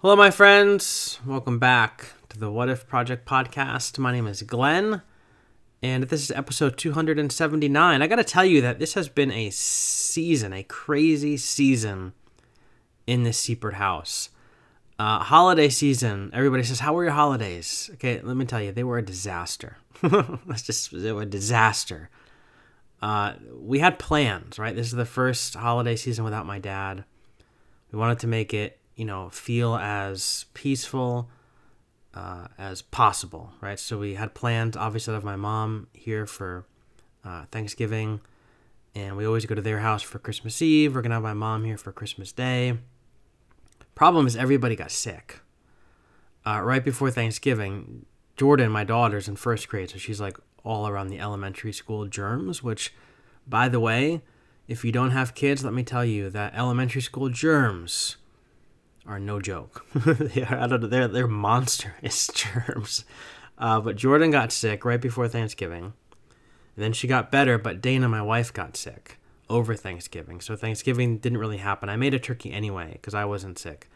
Hello, my friends. Welcome back to the What If Project podcast. My name is Glenn, and this is episode 279. I got to tell you that this has been a season, a crazy season in this Siepert house. Uh, holiday season. Everybody says, "How were your holidays?" Okay, let me tell you, they were a disaster. Let's just they were a disaster. Uh, we had plans, right? This is the first holiday season without my dad. We wanted to make it you know, feel as peaceful uh, as possible, right? So we had planned, obviously, to have my mom here for uh, Thanksgiving, and we always go to their house for Christmas Eve. We're gonna have my mom here for Christmas Day. Problem is, everybody got sick uh, right before Thanksgiving. Jordan, my daughter's in first grade, so she's like all around the elementary school germs. Which, by the way, if you don't have kids, let me tell you that elementary school germs are no joke. they are, I don't they're, they're monstrous germs. Uh, but Jordan got sick right before Thanksgiving. And then she got better, but Dana, my wife, got sick over Thanksgiving. So Thanksgiving didn't really happen. I made a turkey anyway because I wasn't sick.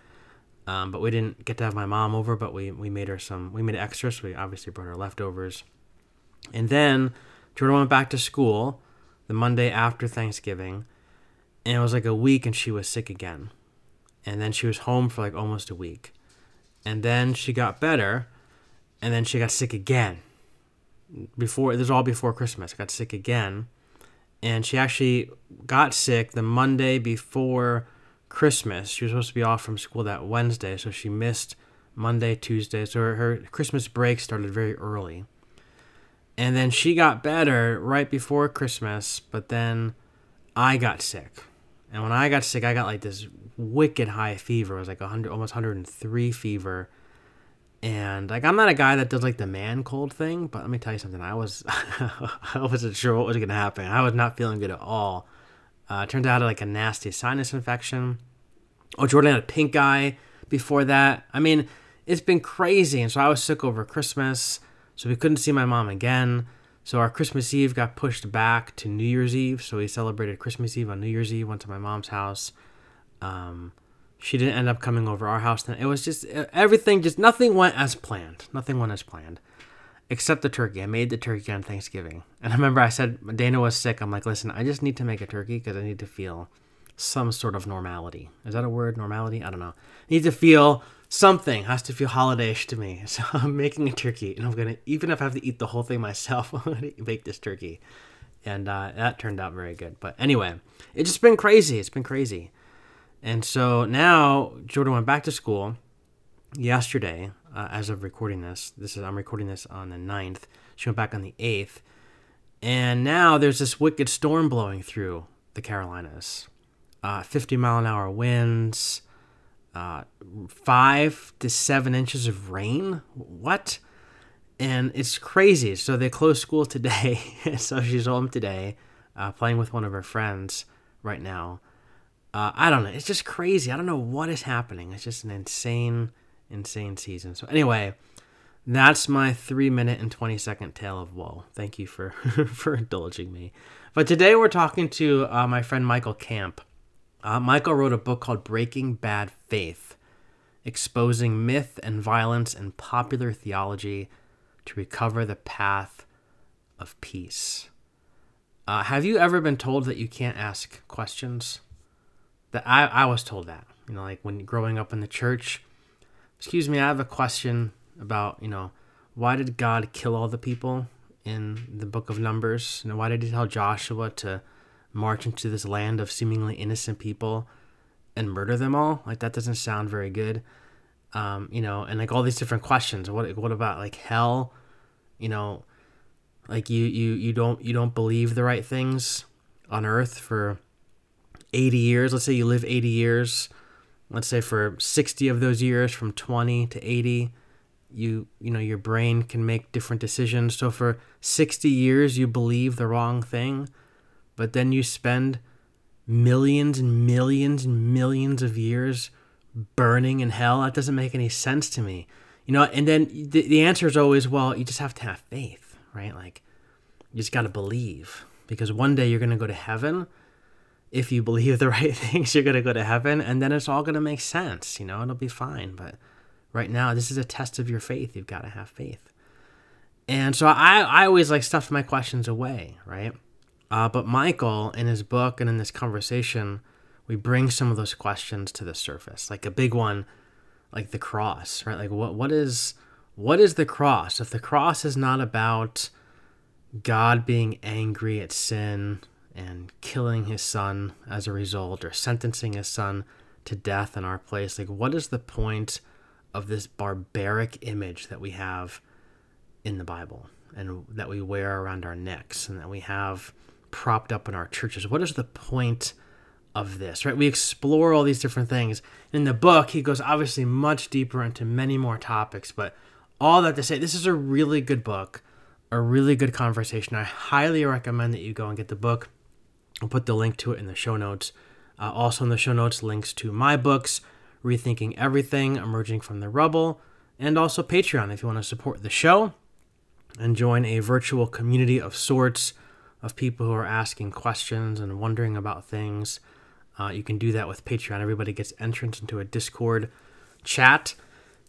Um, but we didn't get to have my mom over, but we, we made her some, we made extra, so we obviously brought her leftovers. And then Jordan went back to school the Monday after Thanksgiving, and it was like a week and she was sick again and then she was home for like almost a week. And then she got better, and then she got sick again. Before this was all before Christmas, got sick again, and she actually got sick the Monday before Christmas. She was supposed to be off from school that Wednesday, so she missed Monday, Tuesday. So her, her Christmas break started very early. And then she got better right before Christmas, but then I got sick. And when I got sick, I got like this wicked high fever. It was like 100, almost 103 fever. And like I'm not a guy that does like the man cold thing, but let me tell you something. I was I wasn't sure what was gonna happen. I was not feeling good at all. Uh, turned out like a nasty sinus infection. Oh, Jordan had a pink eye before that. I mean, it's been crazy. And so I was sick over Christmas, so we couldn't see my mom again. So our Christmas Eve got pushed back to New Year's Eve. So we celebrated Christmas Eve on New Year's Eve. Went to my mom's house. Um, she didn't end up coming over our house. Then it was just everything. Just nothing went as planned. Nothing went as planned, except the turkey. I made the turkey on Thanksgiving, and I remember I said Dana was sick. I'm like, listen, I just need to make a turkey because I need to feel some sort of normality. Is that a word? Normality? I don't know. I need to feel something. Has to feel holidayish to me. So I'm making a turkey, and I'm gonna even if I have to eat the whole thing myself, I'm gonna make this turkey, and uh, that turned out very good. But anyway, it's just been crazy. It's been crazy. And so now Jordan went back to school yesterday, uh, as of recording this. This is I'm recording this on the 9th. She went back on the 8th. And now there's this wicked storm blowing through the Carolinas. Uh, 50 mile an hour winds, uh, five to seven inches of rain. What? And it's crazy. So they closed school today. so she's home today, uh, playing with one of her friends right now. Uh, I don't know. It's just crazy. I don't know what is happening. It's just an insane, insane season. So anyway, that's my three minute and twenty second tale of woe. Thank you for for indulging me. But today we're talking to uh, my friend Michael Camp. Uh, Michael wrote a book called Breaking Bad Faith, exposing myth and violence in popular theology to recover the path of peace. Uh, have you ever been told that you can't ask questions? That I, I was told that you know like when growing up in the church excuse me i have a question about you know why did god kill all the people in the book of numbers? You know why did he tell joshua to march into this land of seemingly innocent people and murder them all? Like that doesn't sound very good. Um, you know and like all these different questions. What what about like hell? You know like you you you don't you don't believe the right things on earth for 80 years, let's say you live 80 years, let's say for 60 of those years from 20 to 80, you you know your brain can make different decisions. So for 60 years you believe the wrong thing, but then you spend millions and millions and millions of years burning in hell. That doesn't make any sense to me. You know, and then the, the answer is always, well, you just have to have faith, right? Like, you just got to believe because one day you're going to go to heaven if you believe the right things, you're going to go to heaven and then it's all going to make sense. You know, it'll be fine. But right now, this is a test of your faith. You've got to have faith. And so I, I always like stuff my questions away, right? Uh, but Michael, in his book and in this conversation, we bring some of those questions to the surface. Like a big one, like the cross, right? Like what what is what is the cross? If the cross is not about God being angry at sin and killing his son as a result or sentencing his son to death in our place, like what is the point of this barbaric image that we have in the Bible and that we wear around our necks and that we have propped up in our churches? What is the point of this, right? We explore all these different things. In the book, he goes obviously much deeper into many more topics, but all that to say, this is a really good book, a really good conversation. I highly recommend that you go and get the book. I'll put the link to it in the show notes. Uh, also, in the show notes, links to my books, Rethinking Everything, Emerging from the Rubble, and also Patreon if you want to support the show and join a virtual community of sorts of people who are asking questions and wondering about things. Uh, you can do that with Patreon. Everybody gets entrance into a Discord chat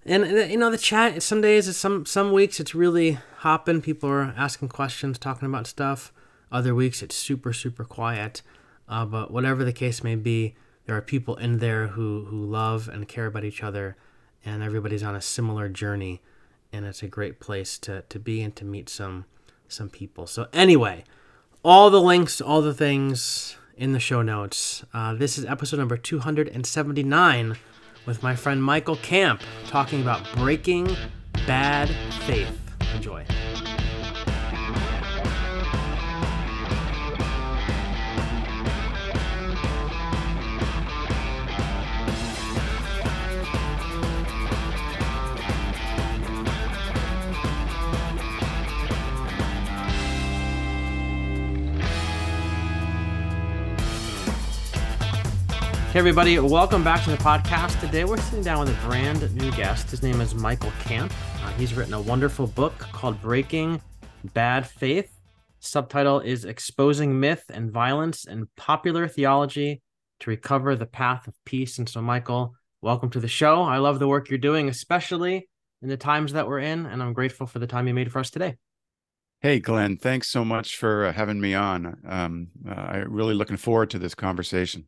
and uh, you know the chat. Some days, some some weeks, it's really hopping. People are asking questions, talking about stuff. Other weeks, it's super super quiet. Uh, but whatever the case may be, there are people in there who who love and care about each other, and everybody's on a similar journey, and it's a great place to to be and to meet some some people. So anyway, all the links, all the things in the show notes. Uh, this is episode number two hundred and seventy nine with my friend Michael Camp talking about breaking bad faith. Enjoy. Hey, everybody, welcome back to the podcast. Today we're sitting down with a brand new guest. His name is Michael Camp. Uh, he's written a wonderful book called Breaking Bad Faith. Subtitle is Exposing Myth and Violence in Popular Theology to Recover the Path of Peace. And so, Michael, welcome to the show. I love the work you're doing, especially in the times that we're in, and I'm grateful for the time you made for us today. Hey, Glenn, thanks so much for uh, having me on. Um, uh, I'm really looking forward to this conversation.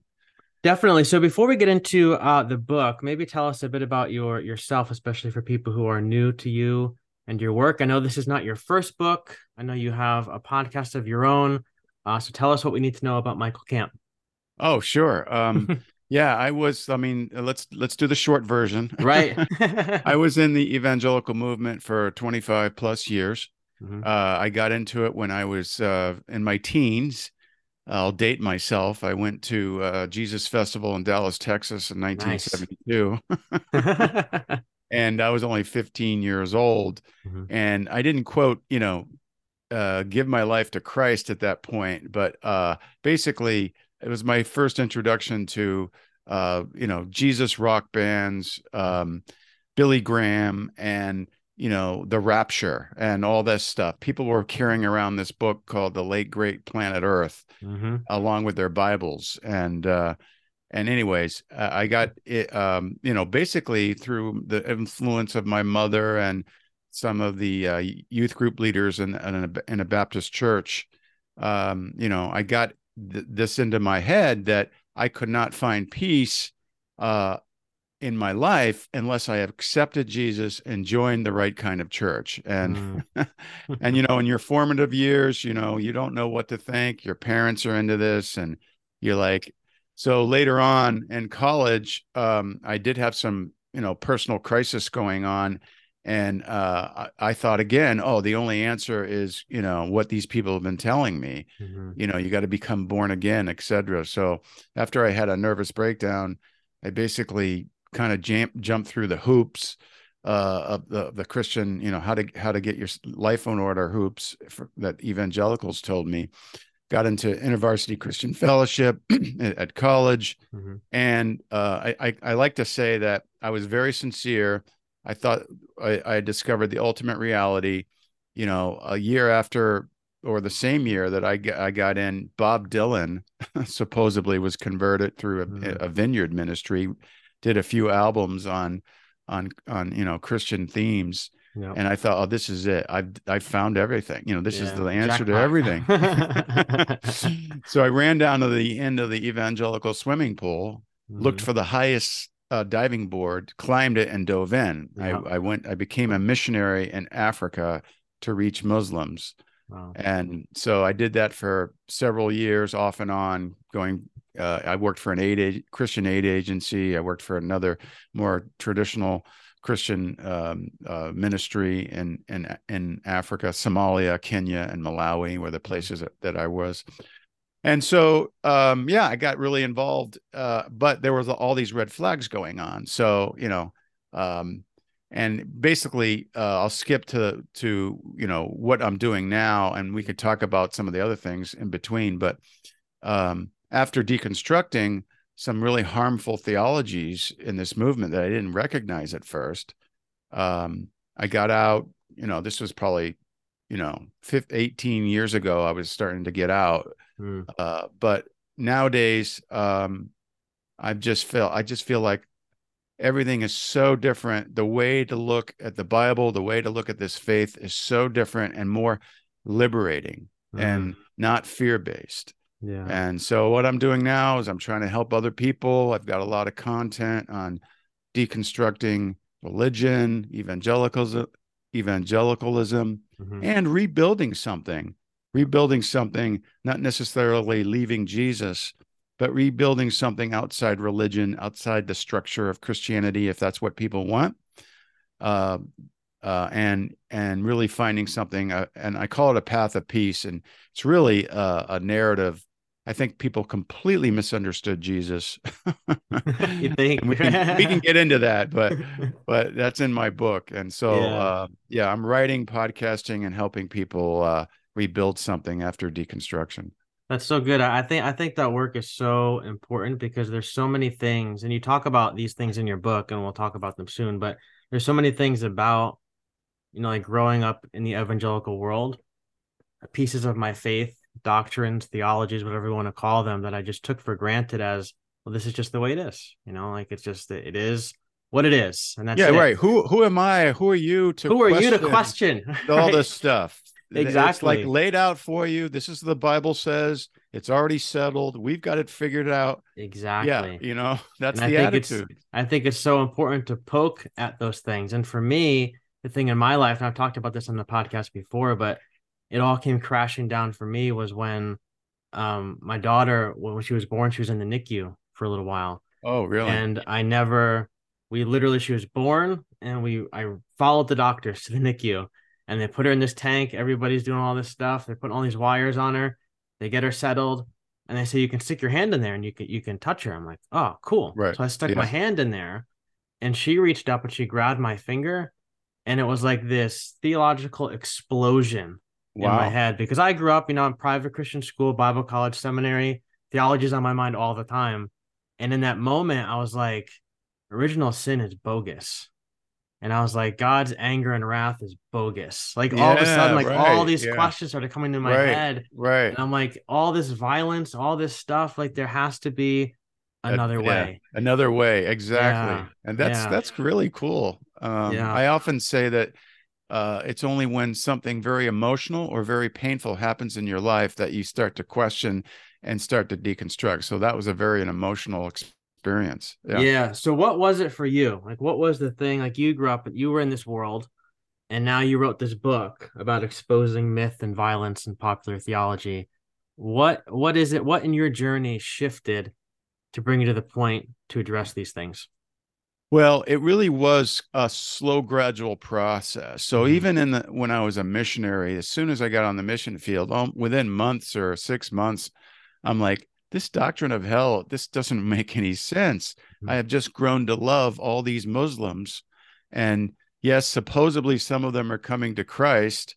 Definitely. So before we get into uh, the book, maybe tell us a bit about your yourself, especially for people who are new to you and your work. I know this is not your first book. I know you have a podcast of your own. Uh, so tell us what we need to know about Michael Camp. Oh, sure. Um, yeah, I was. I mean, let's let's do the short version. Right. I was in the evangelical movement for 25 plus years. Mm-hmm. Uh, I got into it when I was uh, in my teens I'll date myself. I went to uh, Jesus Festival in Dallas, Texas in 1972. Nice. and I was only 15 years old. Mm-hmm. And I didn't quote, you know, uh, give my life to Christ at that point. But uh, basically, it was my first introduction to, uh, you know, Jesus rock bands, um, Billy Graham, and you know the rapture and all this stuff people were carrying around this book called the late great planet earth mm-hmm. along with their bibles and uh and anyways i got it um you know basically through the influence of my mother and some of the uh, youth group leaders in, in, a, in a baptist church um you know i got th- this into my head that i could not find peace uh in my life unless I have accepted Jesus and joined the right kind of church. And mm. and you know, in your formative years, you know, you don't know what to think. Your parents are into this, and you're like, so later on in college, um, I did have some, you know, personal crisis going on. And uh, I, I, thought again, oh, the only answer is, you know, what these people have been telling me. Mm-hmm. You know, you got to become born again, etc. So after I had a nervous breakdown, I basically kind of jump jump through the hoops uh, of the the Christian, you know, how to how to get your life on order hoops for, that evangelicals told me. Got into InterVarsity Christian Fellowship at college, mm-hmm. and uh, I, I, I like to say that I was very sincere. I thought I, I discovered the ultimate reality. You know, a year after or the same year that I got, I got in, Bob Dylan supposedly was converted through a, mm. a, vineyard ministry, did a few albums on on on you know Christian themes. Yep. And I thought, oh, this is it. I've I've found everything. You know, this yeah. is the answer Jackpot. to everything. so I ran down to the end of the evangelical swimming pool, mm-hmm. looked for the highest uh, diving board, climbed it, and dove in. Yep. I, I went. I became a missionary in Africa to reach Muslims. Wow. And so I did that for several years, off and on, going. Uh, I worked for an aid Christian aid agency. I worked for another more traditional Christian um, uh, ministry in, in in Africa, Somalia, Kenya, and Malawi were the places that, that I was. And so, um, yeah, I got really involved, uh, but there was all these red flags going on. So, you know, um, and basically uh, i'll skip to to you know what i'm doing now and we could talk about some of the other things in between but um, after deconstructing some really harmful theologies in this movement that i didn't recognize at first um, i got out you know this was probably you know 15, 18 years ago i was starting to get out mm. uh, but nowadays um, i just feel i just feel like everything is so different. The way to look at the Bible, the way to look at this faith is so different and more liberating mm-hmm. and not fear based. Yeah. And so what I'm doing now is I'm trying to help other people. I've got a lot of content on deconstructing religion, evangelicalism, evangelicalism, mm-hmm. and rebuilding something. Rebuilding something, not necessarily leaving Jesus, but rebuilding something outside religion, outside the structure of Christianity, if that's what people want, uh, uh, and and really finding something. Uh, and I call it a path of peace, and it's really a, a narrative. I think people completely misunderstood Jesus. you think we can we can get into that, but but that's in my book, and so yeah, uh, yeah I'm writing, podcasting, and helping people uh, rebuild something after deconstruction. That's so good. I think I think that work is so important because there's so many things, and you talk about these things in your book, and we'll talk about them soon. But there's so many things about, you know, like growing up in the evangelical world, pieces of my faith, doctrines, theologies, whatever you want to call them, that I just took for granted as, well, this is just the way it is. You know, like it's just it is what it is, and that's yeah, it. right. Who who am I? Who are you to? Who are you to question all right? this stuff? Exactly. It's like laid out for you. This is the Bible says. It's already settled. We've got it figured out. Exactly. Yeah, you know, that's and the I attitude. I think it's so important to poke at those things. And for me, the thing in my life, and I've talked about this on the podcast before, but it all came crashing down for me was when um my daughter when she was born, she was in the NICU for a little while. Oh, really? And I never we literally she was born and we I followed the doctors to the NICU and they put her in this tank. Everybody's doing all this stuff. They're putting all these wires on her. They get her settled, and they say you can stick your hand in there and you can you can touch her. I'm like, oh, cool. Right. So I stuck my hand in there, and she reached up and she grabbed my finger, and it was like this theological explosion wow. in my head because I grew up, you know, in private Christian school, Bible college, seminary. Theology is on my mind all the time, and in that moment, I was like, original sin is bogus and I was like, God's anger and wrath is bogus. Like all of a sudden, like right, all these yeah. questions started coming to my right, head. Right. And I'm like, all this violence, all this stuff, like there has to be another uh, way. Yeah, another way. Exactly. Yeah, and that's that's really cool. Um yeah. I often say that uh, it's only when something very emotional or very painful happens in your life that you start to question and start to deconstruct. So that was a very an emotional experience. Yeah. yeah. So what was it for you? Like what was the thing? Like you grew up, you were in this world, and now you wrote this book about exposing myth and violence and popular theology. What what is it? What in your journey shifted to bring you to the point to address these things? Well, it really was a slow, gradual process. So mm-hmm. even in the when I was a missionary, as soon as I got on the mission field, um, within months or six months, I'm like, this doctrine of hell, this doesn't make any sense. Mm-hmm. I have just grown to love all these Muslims. And yes, supposedly some of them are coming to Christ,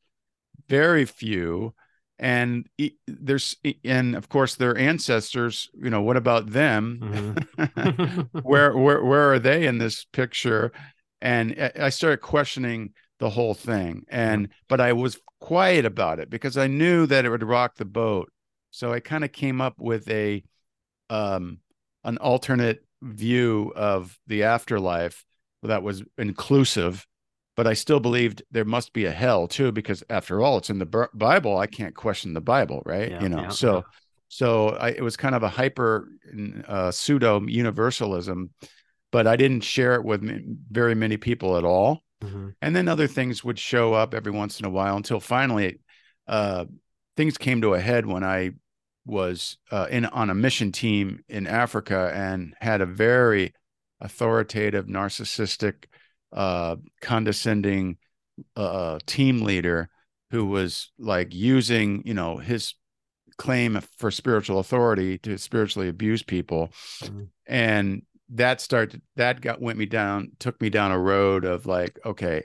very few. And there's, and of course, their ancestors, you know, what about them? Mm-hmm. where, where, where are they in this picture? And I started questioning the whole thing. And but I was quiet about it because I knew that it would rock the boat. So I kind of came up with a um an alternate view of the afterlife that was inclusive but I still believed there must be a hell too, because after all, it's in the Bible. I can't question the Bible, right? Yeah, you know, yeah, so yeah. so I, it was kind of a hyper uh, pseudo universalism, but I didn't share it with very many people at all. Mm-hmm. And then other things would show up every once in a while until finally, uh, things came to a head when I was uh, in on a mission team in Africa and had a very authoritative, narcissistic uh, condescending uh, team leader who was like using, you know, his claim for spiritual authority to spiritually abuse people. Mm-hmm. And that started, that got, went me down, took me down a road of like, okay,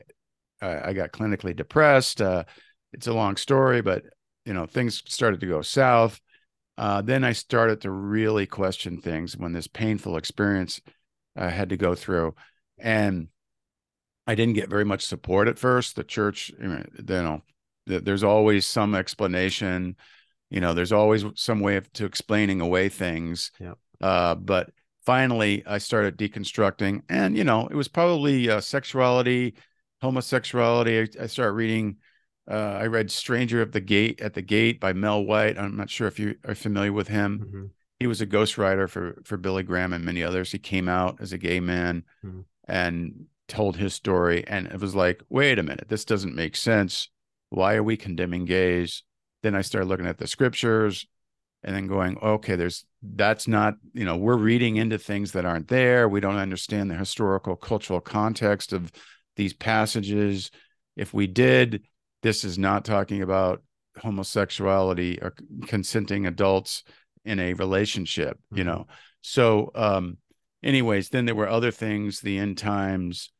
I, I got clinically depressed. Uh, it's a long story, but, you know, things started to go south. Uh, then I started to really question things when this painful experience I had to go through. And I didn't get very much support at first. The church, you know, there's always some explanation. You know, there's always some way of to explaining away things. Yeah. Uh, but finally, I started deconstructing, and you know, it was probably uh, sexuality, homosexuality. I, I started reading. Uh, I read "Stranger of the Gate" at the Gate by Mel White. I'm not sure if you are familiar with him. Mm-hmm. He was a ghostwriter for for Billy Graham and many others. He came out as a gay man, mm-hmm. and told his story and it was like wait a minute this doesn't make sense. Why are we condemning gays? Then i started looking at the scriptures and then going okay there's that's not you know we're reading into things that aren't there. We don't understand the historical cultural context of these passages. If we did this is not talking about homosexuality or consenting adults in a relationship mm-hmm. you know? So um anyways then there were other things the end times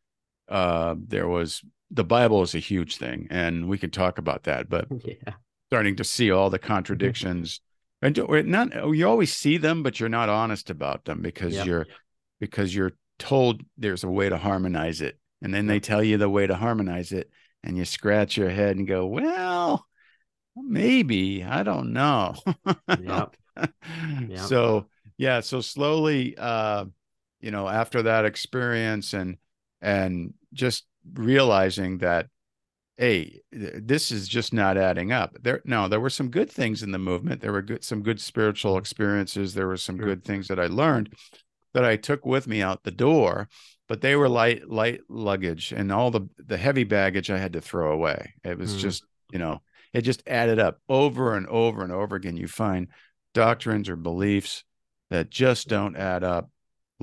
uh, there was the Bible is a huge thing, and we can talk about that. But yeah. starting to see all the contradictions, and not you always see them, but you're not honest about them because yep. you're because you're told there's a way to harmonize it, and then they tell you the way to harmonize it, and you scratch your head and go, well, maybe I don't know. yep. yep. So yeah, so slowly, uh, you know, after that experience and and just realizing that hey this is just not adding up. There no there were some good things in the movement. There were good some good spiritual experiences. There were some sure. good things that i learned that i took with me out the door but they were light light luggage and all the the heavy baggage i had to throw away. It was mm. just you know it just added up over and over and over again. You find doctrines or beliefs that just don't add up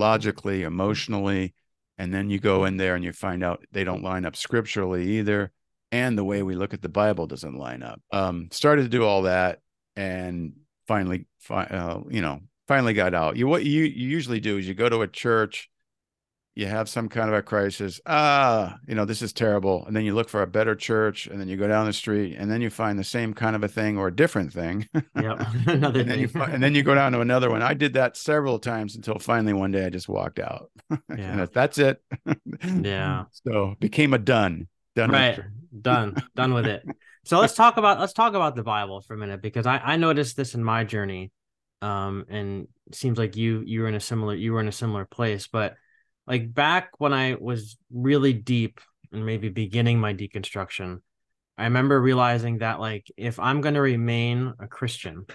logically emotionally and then you go in there and you find out they don't line up scripturally either and the way we look at the bible doesn't line up. Um started to do all that and finally fi- uh, you know finally got out. You what you, you usually do is you go to a church you have some kind of a crisis ah you know this is terrible and then you look for a better church and then you go down the street and then you find the same kind of a thing or a different thing yeah another and, thing. Then you, and then you go down to another one. I did that several times until finally one day i just walked out yeah. that's it. Yeah. So became a done done right. done done with it. So let's talk about let's talk about the bible for a minute because i i noticed this in my journey um and it seems like you you were in a similar you were in a similar place but like back when I was really deep and maybe beginning my deconstruction, I remember realizing that like if I'm going to remain a Christian,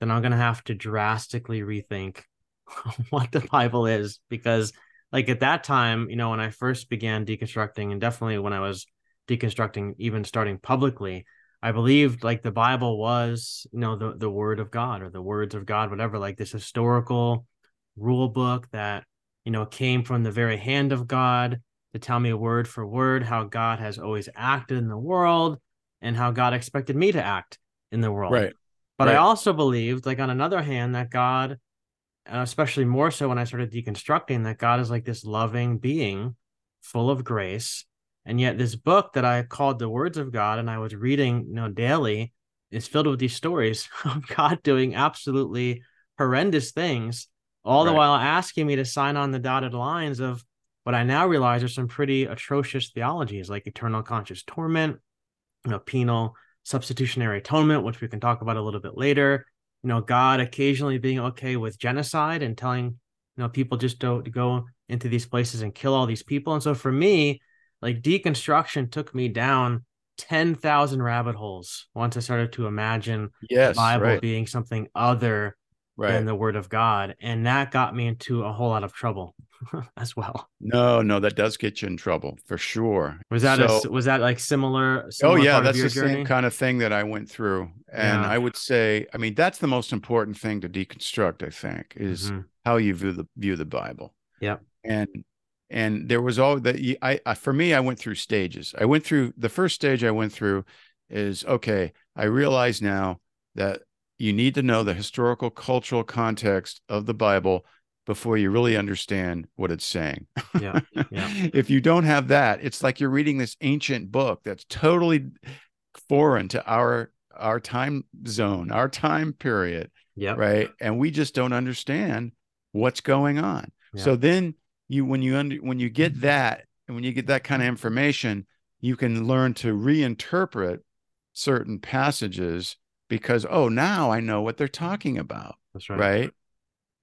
then I'm going to have to drastically rethink what the Bible is. Because like at that time, you know, when I first began deconstructing and definitely when I was deconstructing even starting publicly, I believed like the Bible was, you know, the the word of God or the words of God, whatever, like this historical rule book that you know, came from the very hand of God to tell me word for word how God has always acted in the world and how God expected me to act in the world. Right. But right. I also believed, like on another hand, that God, and especially more so when I started deconstructing, that God is like this loving being full of grace. And yet this book that I called the words of God and I was reading, you know, daily is filled with these stories of God doing absolutely horrendous things all right. the while asking me to sign on the dotted lines of what I now realize are some pretty atrocious theologies like eternal conscious torment, you know, penal substitutionary atonement, which we can talk about a little bit later. You know, God occasionally being okay with genocide and telling, you know, people just don't go into these places and kill all these people. And so for me, like deconstruction took me down 10,000 rabbit holes once I started to imagine yes, the Bible right. being something other right. than the word of God. And that got me into a whole lot of trouble as well. No, no, that does get you in trouble for sure. Was that so, a, was that like similar? similar oh yeah, that's the journey? same kind of thing that I went through. And yeah. I would say, I mean, that's the most important thing to deconstruct, I think, is mm-hmm. how you view the view the Bible. Yeah. And and there was all that I, I for me, I went through stages. I went through the first stage I went through is okay, I realize now that you need to know the historical cultural context of the bible before you really understand what it's saying. Yeah, yeah. if you don't have that it's like you're reading this ancient book that's totally foreign to our our time zone our time period yeah right? And we just don't understand what's going on. Yeah. so then you when you under, when you get mm-hmm. that and when you get that kind of information you can learn to reinterpret certain passages because oh now i know what they're talking about that's right. right?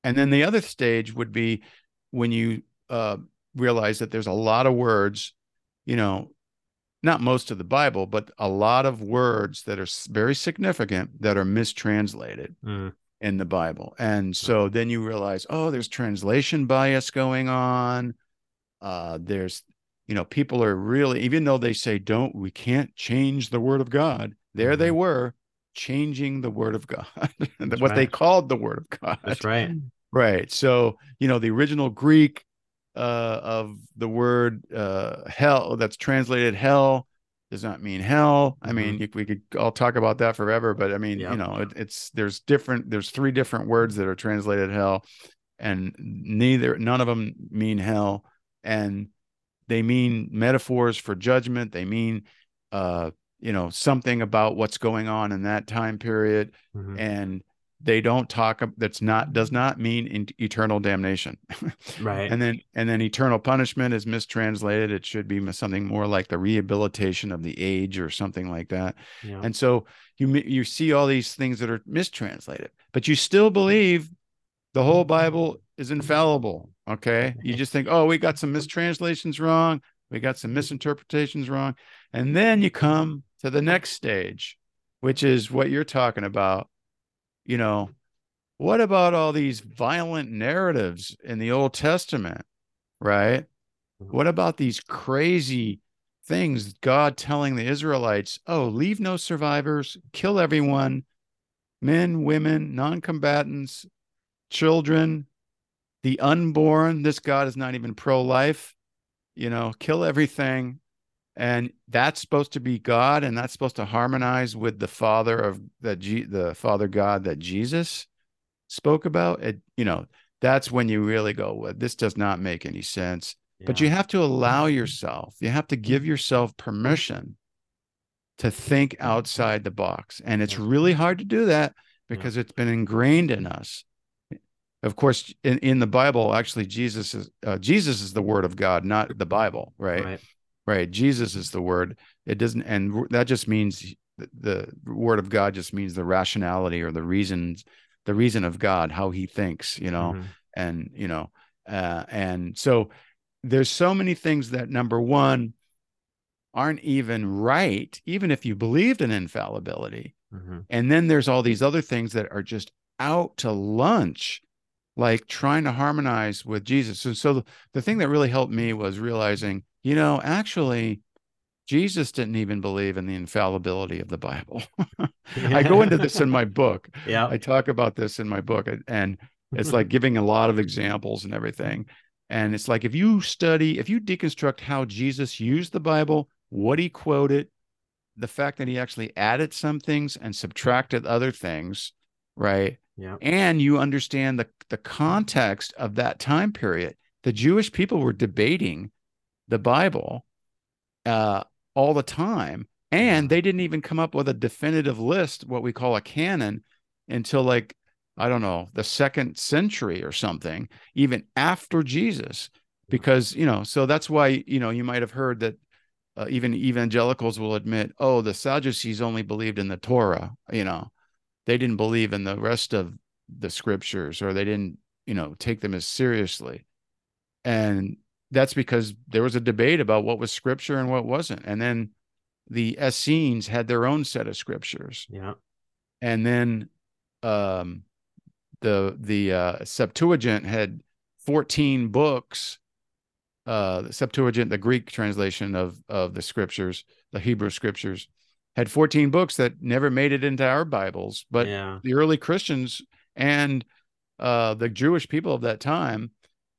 And then the other stage would be when you uh, realize that there's a lot of words you know not most of the bible but a lot of words that are very significant that are mistranslated mm. in the bible. And so then you realize oh there's translation bias going on. Uh, there's you know people are really even though they say don't we can't change the word of god there mm-hmm. they were changing the word of God, what right. they called the word of God. That's right. Right. So, you know, the original Greek uh, of the word uh, hell that's translated hell does not mean hell. I mean, mm-hmm. we could all talk about that forever, but I mean, you know, it, it's there's different, there's three different words that are translated hell, and neither, none of them mean hell. And they mean metaphors for judgment. They mean uh, you know something about what's going on in that time period mm-hmm. and they don't talk that's not does not mean in, eternal damnation. Right. And then and then eternal punishment is mistranslated. It should be something more like the rehabilitation of the age or something like that. Yeah. and so you you see all these things that are mistranslated but you still believe the whole bible is infallible okay? You just think oh we got some mistranslations wrong. We got some misinterpretations wrong. And then you come to the next stage, which is what you're talking about. You know, what about all these violent narratives in the Old Testament, right? Mm-hmm. What about these crazy things God telling the Israelites, oh, leave no survivors, kill everyone, men, women, non combatants, children, the unborn. This God is not even pro life, you know, kill everything and that's supposed to be God, and that's supposed to harmonize with the Father of that G, the Father God that Jesus spoke about. It, you know, that's when you really go, well, this does not make any sense. Yeah. But you have to allow mm-hmm. yourself, you have to give mm-hmm. yourself permission to think mm-hmm. outside the box. And it's really hard to do that because yeah. it's been ingrained in us. Of course, in, in the Bible, actually, Jesus is uh, Jesus is the Word of God, not the Bible, right? right right jesus is the word it doesn't and that just means the, word of god just means the rationality or the reasons the reason of god how he thinks you know mm-hmm. and you know uh, and so there's so many things that number one aren't even right even if you believed in infallibility mm-hmm. and then there's all these other things that are just out to lunch like trying to harmonize with jesus and so the, the thing that really helped me was realizing you know, actually, Jesus didn't even believe in the infallibility of the Bible. I go into this in my book. Yeah. I talk about this in my book, and it's like giving a lot of examples and everything. And it's like if you study, if you deconstruct how Jesus used the Bible, what he quoted, the fact that he actually added some things and subtracted other things, right? Yeah. And you understand the, the context of that time period. The Jewish people were debating the Bible uh, all the time. And they didn't even come up with a definitive list, what we call a canon, until like, I don't know, the second century or something, even after Jesus. because you know so that's why you know you might have heard that uh, even evangelicals will admit oh the sadducees only believed in the torah you know they didn't believe in the rest of the scriptures or they didn't you know take them as seriously and that's because there was a debate about what was scripture and what wasn't. And then the essenes had their own set of scriptures. Yeah. And then um the the uh septuagint had 14 books uh the septuagint the greek translation of of the scriptures the hebrew scriptures had 14 books that never made it into our bibles. But yeah. the early christians and uh the jewish people of that time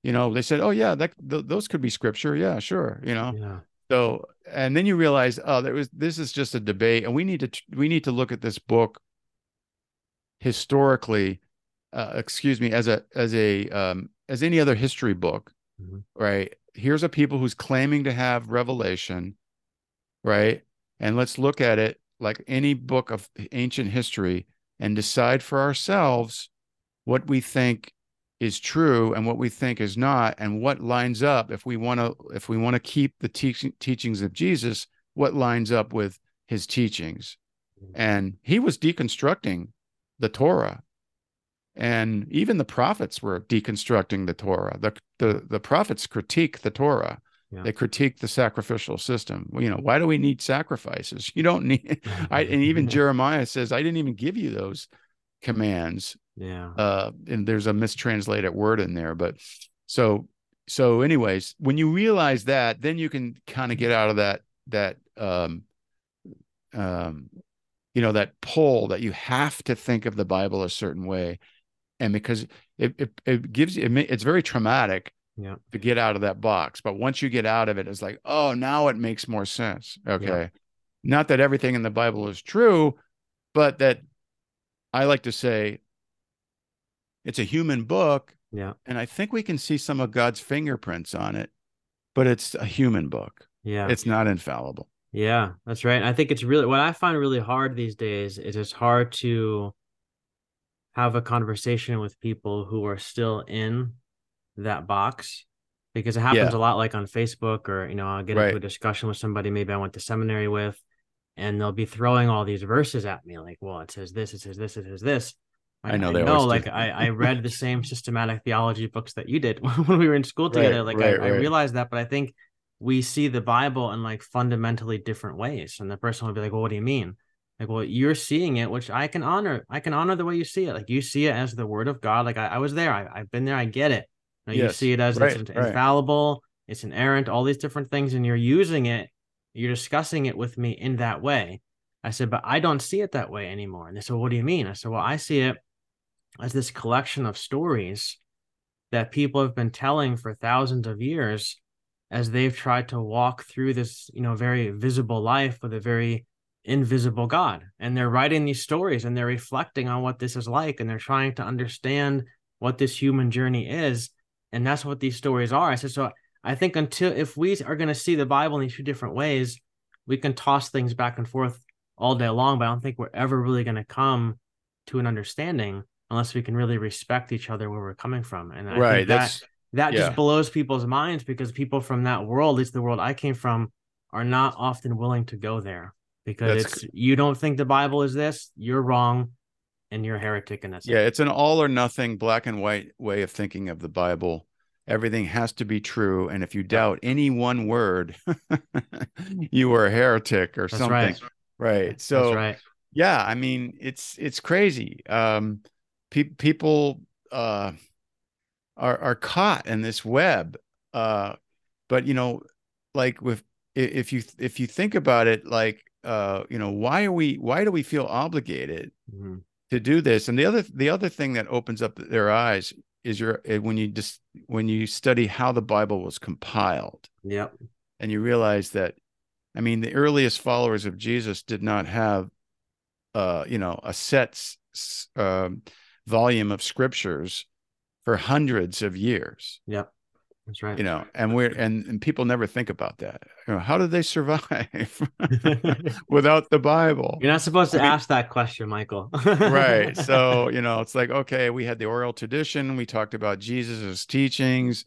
you know they said oh yeah that th- those could be scripture. Yeah sure you know? Yeah. So and then you realize oh there was this is just a debate and we need to we need to look at this book historically uh, excuse me as a as a um as any other history book Mhm. right? Here's a people who's claiming to have revelation right? And let's look at it like any book of ancient history and decide for ourselves what we think is true and what we think is not and what lines up if we want to if we want to keep the teaching teachings of Jesus what lines up with his teachings Mhm. and he was deconstructing the Torah and even the prophets were deconstructing the Torah the the, the prophets critique the Torah Yeah. they critique the sacrificial system Well, you know why do we need sacrifices you don't need I, and even Jeremiah says, I didn't even give you those commands. Yeah. Uh, and there's a mistranslated word in there, but so so anyways, when you realize that, then you can kind of get out of that that um um you know that pull that you have to think of the Bible a certain way, and because it it, it gives you it, it's very traumatic Yeah. to get out of that box, but once you get out of it, it's like oh now it makes more sense. Okay, not that everything in the Bible is true, but that I like to say it's a human book, yeah and I think we can see some of God's fingerprints on it, but it's a human book. yeah It's not infallible. Yeah, that's right. I think it's really what I find really hard these days is it's hard to have a conversation with people who are still in that box because it happens Yeah. a lot like on Facebook or you know, I'll get Right. into a discussion with somebody maybe I went to seminary with and they'll be throwing all these verses at me like, well, it says this, it says this, it says this. I know they know like. I, I read the same systematic theology books that you did when we were in school together. Right, like right, I, I realized that, but I think we see the Bible in like fundamentally different ways. And the person would be like, Well, what do you mean? Like, well, you're seeing it, which I can honor. I can honor the way you see it. Like you see it as the word of God. Like I, I was there. I, I've been there. I get it. You Yes, see it as right, it's right. infallible, it's inerrant, all these different things, and you're using it, you're discussing it with me in that way. I said, but I don't see it that way anymore. And they said, What do you mean? I said, Well, I see it as this collection of stories that people have been telling for thousands of years as they've tried to walk through this, you know, very visible life with a very invisible God. And they're writing these stories and they're reflecting on what this is like and they're trying to understand what this human journey is. And that's what these stories are. I said, so I think until if we are going to see the Bible in these two different ways, we can toss things back and forth all day long, but I don't think we're ever really going to come to an understanding unless we can really respect each other where we're coming from. And I right. think that That's that yeah. just blows people's minds because people from that world, at least the world I came from, are not often willing to go there because That's it's you don't think the Bible is this, you're wrong, and you're a heretic, and that's yeah, it. it's an all or nothing black and white way of thinking of the Bible. Everything has to be true. And if you doubt any one word, you are a heretic or That's something. right. Right. So that's right. yeah i mean it's it's crazy um pe- people uh are are caught in this web uh but you know like with if you if you think about it like uh you know why are we why do we feel obligated Mhm. to do this and the other the other thing that opens up their eyes is your eh, when you just when you study how the bible was compiled Yep. and you realize that i mean the earliest followers of jesus did not have uh you know a set um, volume of scriptures for hundreds of years Yep. That's right. you know and we're and, and people never think about that you know how do they survive without the bible You're not supposed to I mean- ask that question, Michael. right so you know it's like okay we had the oral tradition we talked about jesus's teachings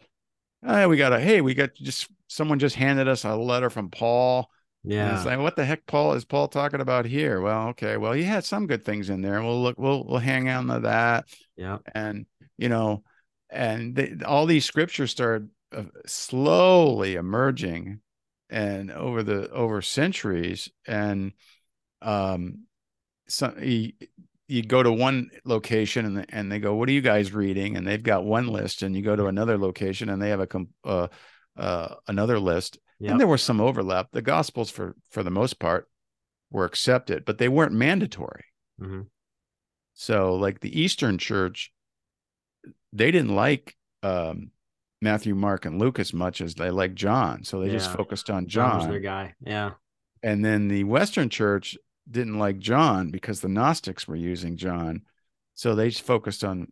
oh, we got a hey, we got just someone just handed us a letter from Paul. Yeah. And it's like, what the heck, Paul is Paul talking about here? Well, okay, well, he had some good things in there. We'll look, we'll we'll hang on to that. Yeah. And you know, and they, all these scriptures started uh, slowly emerging, and over the over centuries, and um, so he you go to one location and and they go, "What are you guys reading?" And they've got one list, and you go to another location and they have a uh, uh, another list. Yep. And there was some overlap. The Gospels, for for the most part, were accepted, but they weren't mandatory. Mm-hmm. So, like the Eastern Church, they didn't like um, Matthew, Mark, and Luke as much as they liked John. So they yeah. just focused on John. John was their guy. Yeah. And then the Western Church, didn't like John because the Gnostics were using John. So they focused on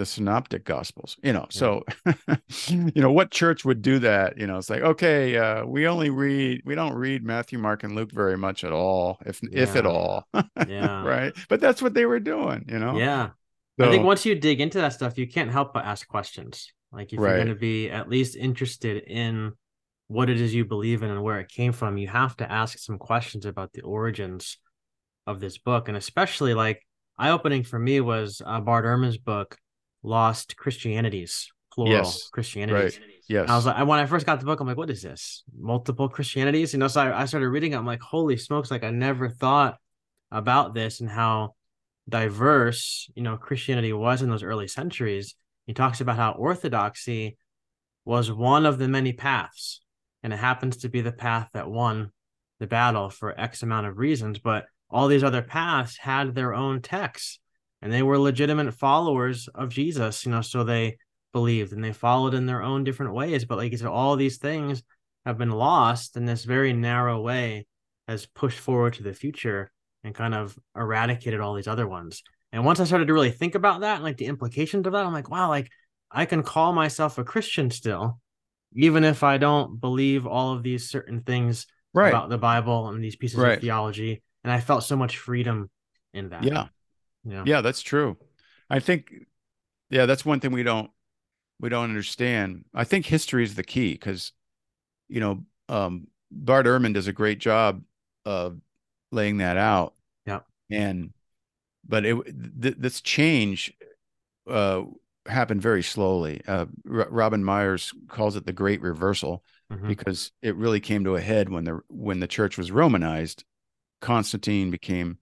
the synoptic gospels, you know. So, you know, what church would do that? You know, it's like, okay, uh, we only read, we don't read Matthew, Mark, and Luke very much at all, if yeah. if at all. yeah. Right. But that's what they were doing, you know. Yeah. So, I think once you dig into that stuff, you can't help but ask questions. Like if right. you're going to be at least interested in what it is you believe in and where it came from, you have to ask some questions about the origins of this book, and especially like eye opening for me was uh, Bart Ehrman's book, Lost Christianities, plural yes, Christianities. Right. Yes. And I was like, when I first got the book, I'm like, what is this? Multiple Christianities? You know, so I, I started reading it. I'm like, holy smokes! Like I never thought about this and how diverse you know Christianity was in those early centuries. He talks about how orthodoxy was one of the many paths, and it happens to be the path that won the battle for X amount of reasons. But all these other paths had their own texts and they were legitimate followers of Jesus, you know, so they believed and they followed in their own different ways. But like you said, all these things have been lost in this very narrow way has pushed forward to the future and kind of eradicated all these other ones. And once I started to really think about that and like the implications of that, I'm like, wow, like I can call myself a Christian still, even if I don't believe all of these certain things right. about the Bible and these pieces right. of theology and I felt so much freedom in that. Yeah. Yeah. Yeah, that's true. I think yeah, that's one thing we don't we don't understand. I think history is the key because you know, um Bart Ehrman does a great job of laying that out. Yeah. And but it th- this change uh happened very slowly. Uh R- Robin Meyers calls it the great reversal mm-hmm. because it really came to a head when the when the church was romanized Constantine became,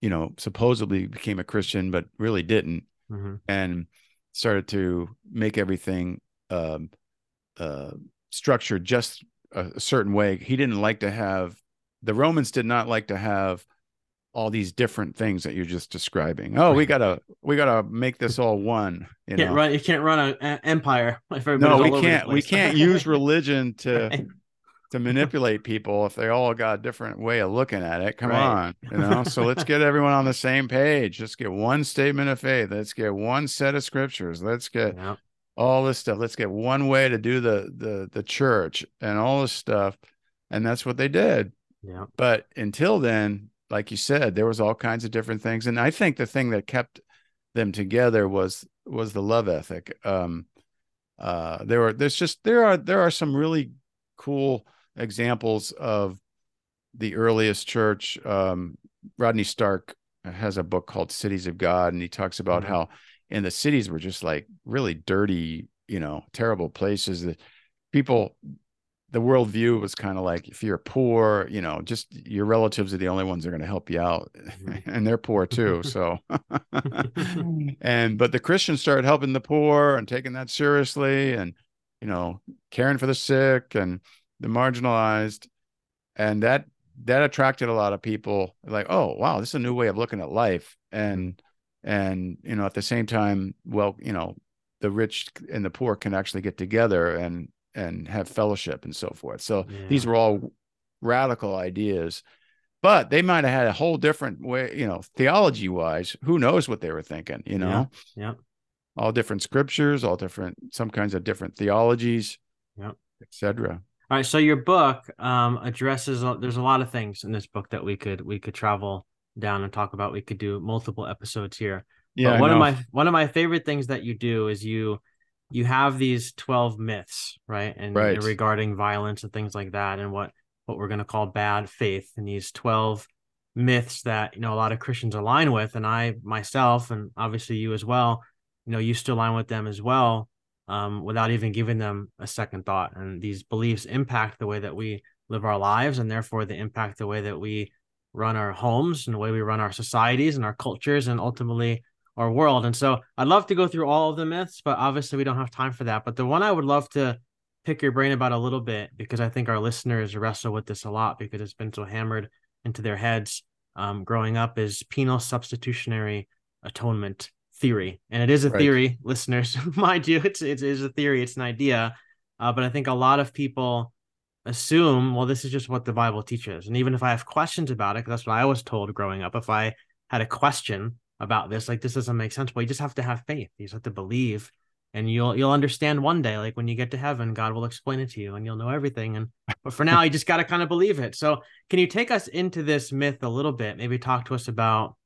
you know, supposedly became a Christian, but really didn't, mm-hmm. and started to make everything um, uh, structured just a, a certain way. He didn't like to have the Romans did not like to have all these different things that you're just describing. Oh, we gotta we gotta make this all one. You can't know? run. You can't run an empire. no, we can't. We can't use religion to right to manipulate people if they all got a different way of looking at it. Come right. on, you know. so let's get everyone on the same page. Let's get one statement of faith. Let's get one set of scriptures. Let's get yeah. all this stuff. Let's get one way to do the the the church and all this stuff. And that's what they did. Yeah. But until then, like you said, there was all kinds of different things. And I think the thing that kept them together was was the love ethic. Um uh there were there's just there are there are some really cool examples of the earliest church. Um, Rodney Stark has a book called Cities of God, and he talks about mm-hmm. how in the cities were just like really dirty, you know, terrible places that people the worldview was kind of like if you're poor, you know, just your relatives are the only ones that are going to help you out, mm-hmm. and they're poor too. So, and but the Christians started helping the poor and taking that seriously, and you know, caring for the sick and the marginalized, and that that attracted a lot of people. Like, oh wow, this is a new way of looking at life, and and you know at the same time, well, you know, the rich and the poor can actually get together and and have fellowship and so forth. So yeah. these were all radical ideas but they might have had a whole different way, you know, theology wise. Who knows what they were thinking, you know? Yeah. yeah. All different scriptures, all different, some kinds of different theologies, yeah, etc. All right, so your book um, addresses. There's a lot of things in this book that we could we could travel down and talk about. We could do multiple episodes here. Yeah, but one of my one of my favorite things that you do is you you have these 12 myths, right? And, Right. regarding violence and things like that and what what we're going to call bad faith and these 12 myths that, you know, a lot of Christians align with and I myself and obviously you as well, you know, used to align with them as well um, without even giving them a second thought. And these beliefs impact the way that we live our lives and therefore they impact the way that we run our homes and the way we run our societies and our cultures and ultimately our world. And so I'd love to go through all of the myths, but obviously we don't have time for that. But the one I would love to pick your brain about a little bit because I think our listeners wrestle with this a lot because it's been so hammered into their heads um, growing up is penal substitutionary atonement theory, and it is a Right. theory, listeners. Mind you, it's it's, it's a theory, it's an idea, uh, but I think a lot of people assume, well, this is just what the Bible teaches, and even if I have questions about it, 'cause that's what I was told growing up, if I had a question about this, like this doesn't make sense, well, you just have to have faith, you just have to believe and you'll you'll understand one day like when you get to heaven god will explain it to you and you'll know everything and but for now you just got to kind of believe it so can you take us into this myth a little bit maybe talk to us about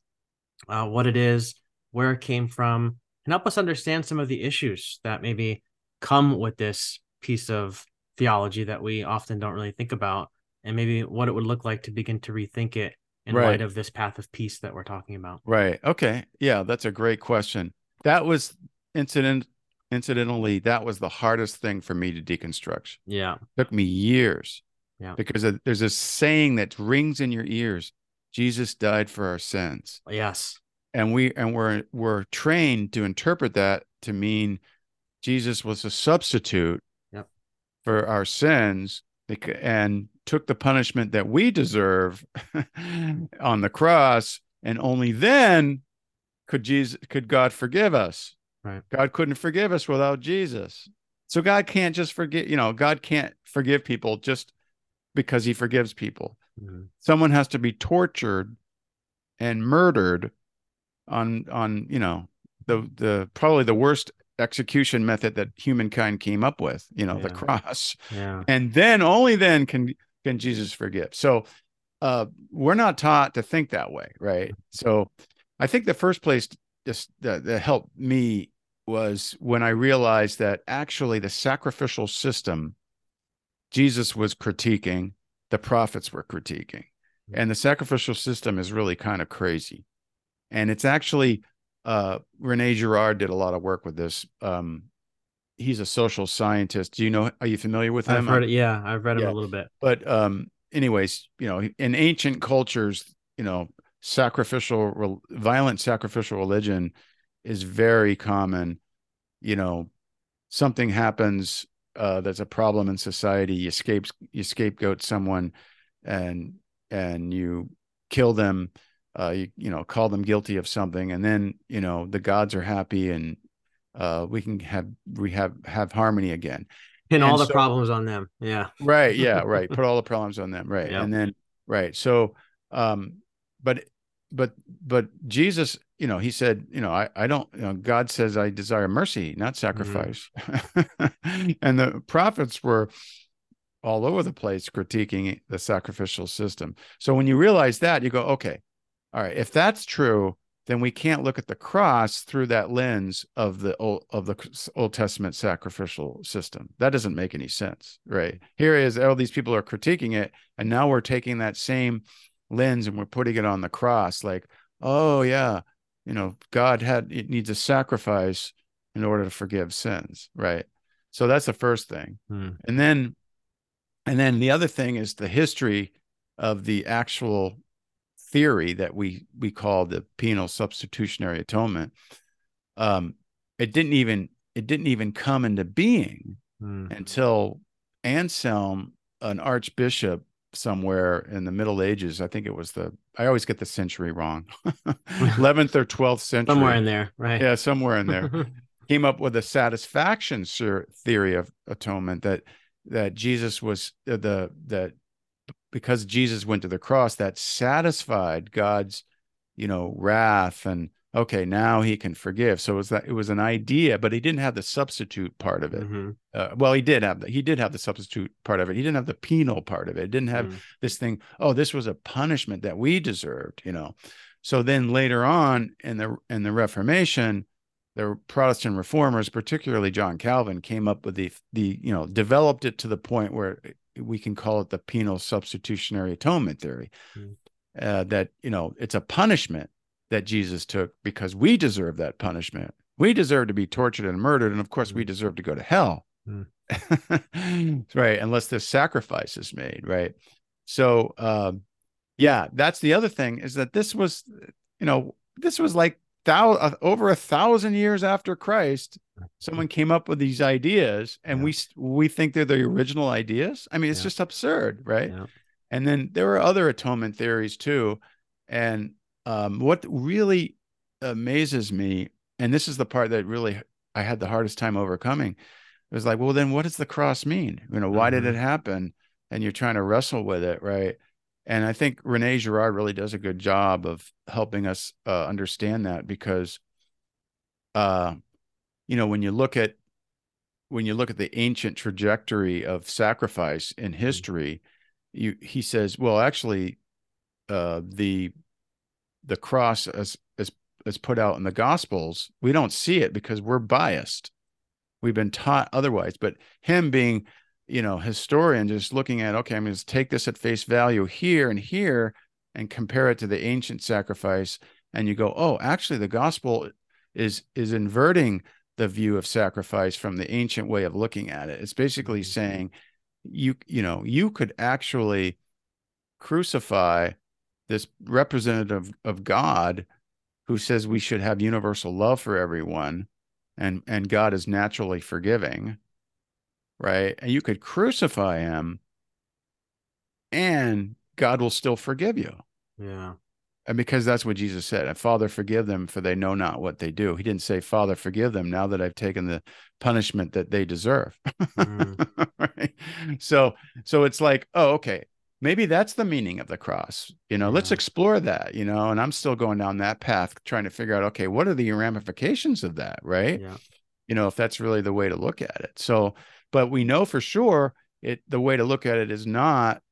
uh, what it is where it came from and help us understand some of the issues that maybe come with this piece of theology that we often don't really think about and maybe what it would look like to begin to rethink it in Right. light of this path of peace that we're talking about Right. Okay. Yeah, that's a great question. That was incident incidentally, that was the hardest thing for me to deconstruct. yeah took me years. Yeah. Because there's a saying that rings in your ears. Jesus died for our sins. yes And we and we're we're trained to interpret that to mean Jesus was a substitute Yep. for our sins and took the punishment that we deserve on the cross and only then could Jesus could God forgive us. Right. God couldn't forgive us without Jesus. So God can't just forgive, you know, God can't forgive people just because he forgives people. Mhm. Someone has to be tortured and murdered on on, you know, the the probably the worst execution method that humankind came up with, you know, the cross. yeah And then only then can can Jesus forgive. So uh we're not taught to think that way, right? So I think the first place just that, that helped me was when I realized that actually the sacrificial system Jesus was critiquing, the prophets were critiquing. And the sacrificial system is really kind of crazy. And it's actually uh Rene Girard did a lot of work with this. Um he's a social scientist. Do you know are you familiar with him? I've heard it. Yeah, I've read him Yeah. a little bit. but um anyways you know in ancient cultures you know sacrificial violent sacrificial religion is very common you know something happens uh there's a problem in society you escape you scapegoat someone and and you kill them uh you, you know call them guilty of something and then you know the gods are happy and uh we can have we have have harmony again. Pin all And the problems on them. Yeah. right yeah right. Put all the problems on them. Right. Yep. and then right. So um but but but jesus you know he said you know i i don't you know god says i desire mercy not sacrifice. And the prophets were all over the place critiquing the sacrificial system. So when you realize that you go okay all right if that's true then we can't look at the cross through that lens of the old of the Old Testament sacrificial system. That doesn't make any sense, right? Here is all these people are critiquing it, and now we're taking that same lens and we're putting it on the cross, like, oh yeah, you know, God had it needs a sacrifice in order to forgive sins, right? So that's the first thing, Hmm. and then, and then the other thing is the history of the actual theory that we we call the penal substitutionary atonement um it didn't even it didn't even come into being Hmm. until anselm an archbishop somewhere in the middle ages i think it was the i always get the century wrong 11th or 12th century Somewhere in there, right? yeah somewhere in there came up with a satisfaction theory of atonement that that Jesus was uh, the that because Jesus went to the cross that satisfied God's you know wrath and okay now he can forgive. So it was that it was an idea but he didn't have the substitute part of it. Mhm. uh, well he did have the, he did have the substitute part of it. He didn't have the penal part of it. It didn't have Hmm. this thing oh this was a punishment that we deserved you know. So then later on in the in the reformation the Protestant reformers, particularly John Calvin, came up with the the you know developed it to the point where we can call it the penal substitutionary atonement theory. Mm. Uh, that you know it's a punishment that Jesus took because we deserve that punishment. We deserve to be tortured and murdered, and of course, mm. we deserve to go to hell. Mm. right, unless this sacrifice is made. Right. So, um, yeah, that's the other thing is that this was, you know, this was like thou- uh, over a thousand years after Christ, someone came up with these ideas, and yeah. we we think they're the original ideas. I mean, it's yeah. just absurd, right? Yeah. And then there are other atonement theories too, and um, what really amazes me, and this is the part that really I had the hardest time overcoming, it was like, well, then what does the cross mean? You know, why mm-hmm. did it happen? And you're trying to wrestle with it, right? And I think Rene Girard really does a good job of helping us uh, understand that because, uh, you know, when you look at when you look at the ancient trajectory of sacrifice in mm-hmm. history, you he says, well, actually, uh, the the cross as as as put out in the Gospels, we don't see it because we're biased. We've been taught otherwise. But him being you know historian just looking at okay i'm going to take this at face value here and here and compare it to the ancient sacrifice. And you go oh actually the gospel is is inverting the view of sacrifice from the ancient way of looking at it. It's basically mm-hmm. saying you you know you could actually crucify this representative of god who says we should have universal love for everyone and and god is naturally forgiving right? And you could crucify him and God will still forgive you. Yeah. And because that's what Jesus said, Father, forgive them for they know not what they do. He didn't say, Father, forgive them now that I've taken the punishment that they deserve. Mm. right? So, so it's like, oh, okay, maybe that's the meaning of the cross. You know, yeah. let's explore that, you know, and I'm still going down that path, trying to figure out, okay, what are the ramifications of that? Right. Yeah. You know, if that's really the way to look at it. So, but we know for sure it the way to look at it is not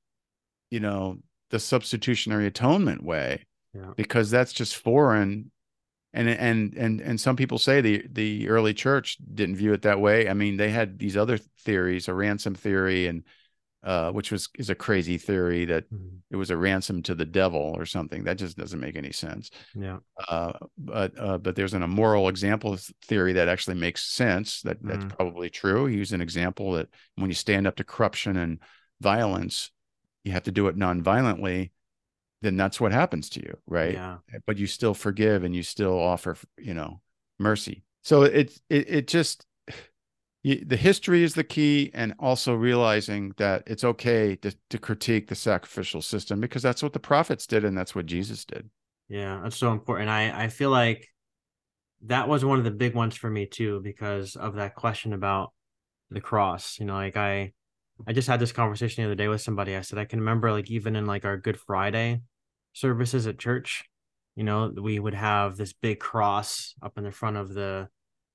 you know the substitutionary atonement way yeah. because that's just foreign and and and and some people say the the early church didn't view it that way i mean they had these other theories a ransom theory and uh, which was is a crazy theory that mm-hmm. it was a ransom to the devil or something. That just doesn't make any sense. Yeah. Uh, but uh, but there's an immoral example theory that actually makes sense. That that's mm-hmm. probably true. He used an example that when you stand up to corruption and violence, you have to do it non-violently. Then that's what happens to you, right? Yeah. But you still forgive and you still offer, you know, mercy. So it's it it just the history is the key and also realizing that it's okay to, to critique the sacrificial system because that's what the prophets did and that's what jesus did. Yeah that's so important. I i feel like that was one of the big ones for me too because of that question about the cross. You know like i i just had this conversation the other day with somebody. I said i can remember like even in like our good friday services at church you know we would have this big cross up in the front of the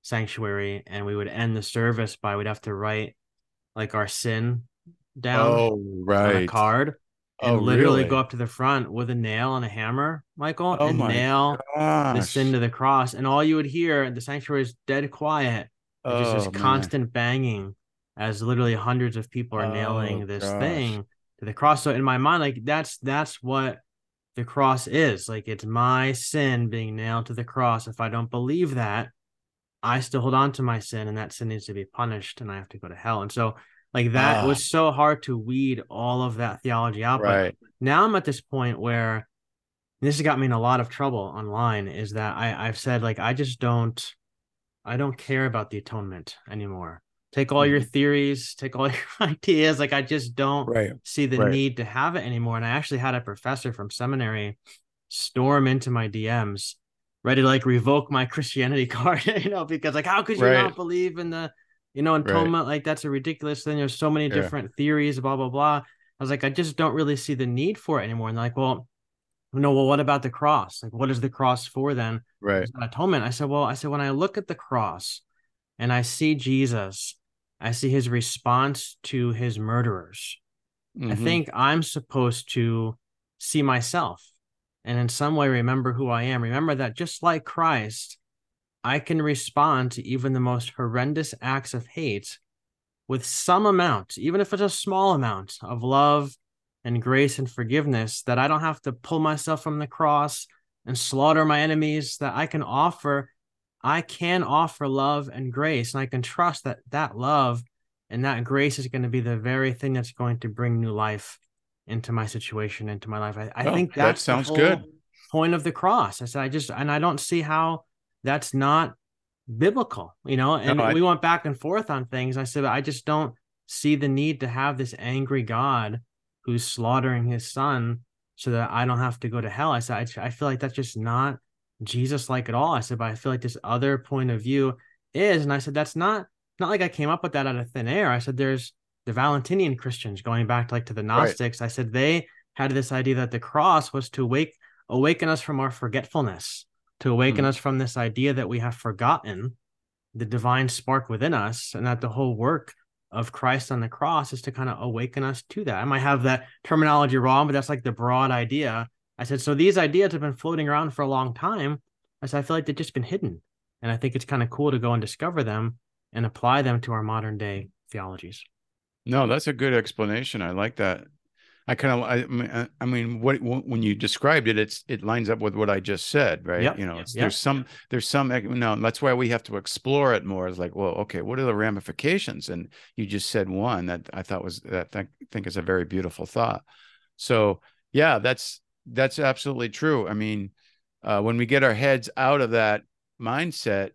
sanctuary and we would end the service by we'd have to write like our sin down oh, right. on a card and oh, literally really? go up to the front with a nail and a hammer, Michael, oh and nail gosh. the sin to the cross. And all you would hear, the sanctuary is dead quiet. Oh, just this man. constant banging as literally hundreds of people are nailing oh, this gosh. thing to the cross. So in my mind, like that's that's what the cross is. Like it's my sin being nailed to the cross. If I don't believe that, I still hold on to my sin and that sin needs to be punished and I have to go to hell. And so like that was so hard to weed all of that theology out. Right. But now I'm at this point where this has got me in a lot of trouble online is that I, I've said like I just don't I don't care about the atonement anymore. Take all mm-hmm. your theories, take all your ideas. Like I just don't right. see the right. need to have it anymore. And I actually had a professor from seminary storm into my DMs ready to like revoke my Christianity card, you know, because like how could you right. not believe in the you know atonement? Right. Like that's a ridiculous thing. There's so many yeah. different theories, blah blah blah. I was like, I just don't really see the need for it anymore. And like, well, no, well, what about the cross? Like, what is the cross for then? Right. Atonement. I said, well, I said, when I look at the cross and I see Jesus, I see his response to his murderers. Mm-hmm. I think I'm supposed to see myself and in some way remember who I am. Remember that just like Christ, I can respond to even the most horrendous acts of hate with some amount, even if it's a small amount of love and grace and forgiveness, that I don't have to pull myself from the cross and slaughter my enemies, that I can offer. I can offer love and grace, and I can trust that that love and that grace is going to be the very thing that's going to bring new life into my situation, into my life. I, I oh, think that sounds good. Point of the cross. I said, I just, and I don't see how that's not biblical, you know. And no, I, we went back and forth on things. I said, I just don't see the need to have this angry God who's slaughtering his son so that I don't have to go to hell. I said, I, I feel like that's just not Jesus like at all. I said, but I feel like this other point of view is, and I said, that's not not like I came up with that out of thin air. I said, there's the Valentinian Christians going back to like to the Gnostics. Right. I said they had this idea that the cross was to wake awaken us from our forgetfulness to awaken mm. us from this idea that we have forgotten the divine spark within us and that the whole work of Christ on the cross is to kind of awaken us to that. I might have that terminology wrong, but that's like the broad idea. I said, so these ideas have been floating around for a long time. I said, I feel like they've just been hidden. And I think it's kind of cool to go and discover them and apply them to our modern day theologies. No, that's a good explanation. I like that. I kind of, I, I mean, what when you described it, it's it lines up with what I just said, right? Yep. You know, yep. there's some, there's some, no, that's why we have to explore it more. It's like, well, okay, what are the ramifications? And you just said one that I thought was that I think is a very beautiful thought. So yeah, that's that's absolutely true. I mean, uh, when we get our heads out of that mindset,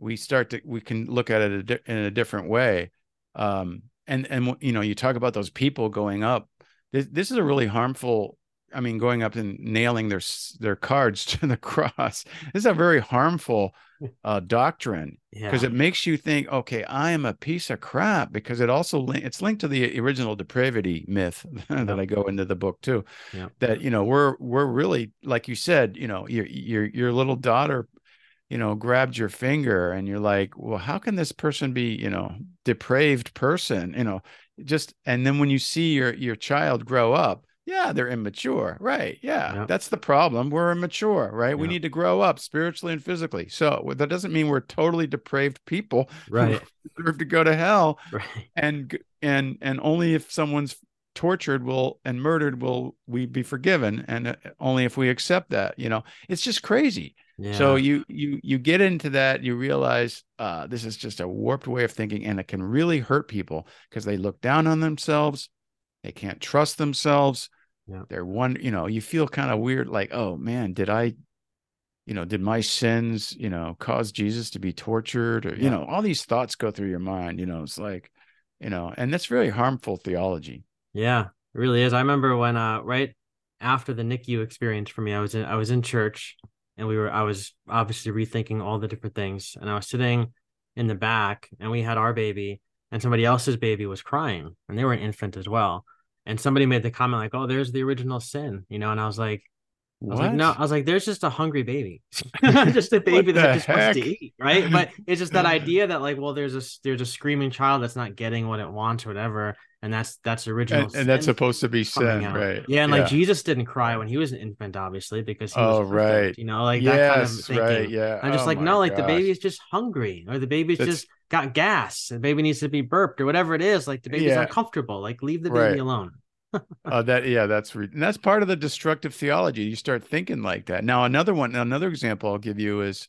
we start to we can look at it in a different way. Um, and and you know, you talk about those people going up this, this is a really harmful I mean, going up and nailing their their cards to the cross. This is a very harmful uh, doctrine because yeah. it makes you think, okay, I am a piece of crap. Because it also it's linked to the original depravity myth that yeah. I go into the book too. Yeah. That you know we're we're really like you said, you know, your your your little daughter, you know, grabbed your finger and you're like, well, how can this person be, you know, depraved person? You know, just and then when you see your your child grow up yeah they're immature right yeah yep. that's the problem we're immature right yep. we need to grow up spiritually and physically so that doesn't mean we're totally depraved people right deserve to go to hell right. and and and only if someone's tortured will and murdered will we be forgiven and uh, only if we accept that you know it's just crazy yeah. so you you you get into that you realize uh, this is just a warped way of thinking and it can really hurt people because they look down on themselves they can't trust themselves yeah. they're one you know you feel kind of weird like oh man did i you know did my sins you know cause jesus to be tortured or yeah. you know all these thoughts go through your mind you know it's like you know and that's very harmful theology yeah, it really is. I remember when uh right after the NICU experience for me, I was in I was in church and we were I was obviously rethinking all the different things and I was sitting in the back and we had our baby and somebody else's baby was crying and they were an infant as well. And somebody made the comment like, "Oh, there's the original sin," you know, and I was like, I was like, no, I was like, there's just a hungry baby, just a baby that just heck? wants to eat, right? But it's just that idea that like, well, there's a there's a screaming child that's not getting what it wants or whatever, and that's that's original, and, and that's supposed to be sin, out. right? Yeah, and yeah. like Jesus didn't cry when he was an infant, obviously, because he was oh perfect, right, you know, like yes, that kind of thinking. Right, yeah, I'm just oh, like, no, like the baby is just hungry, or the baby's that's... just got gas, the baby needs to be burped, or whatever it is. Like the baby's yeah. uncomfortable, like leave the baby right. alone uh, that yeah, that's re- that's part of the destructive theology. You start thinking like that. Now, another one, another example I'll give you is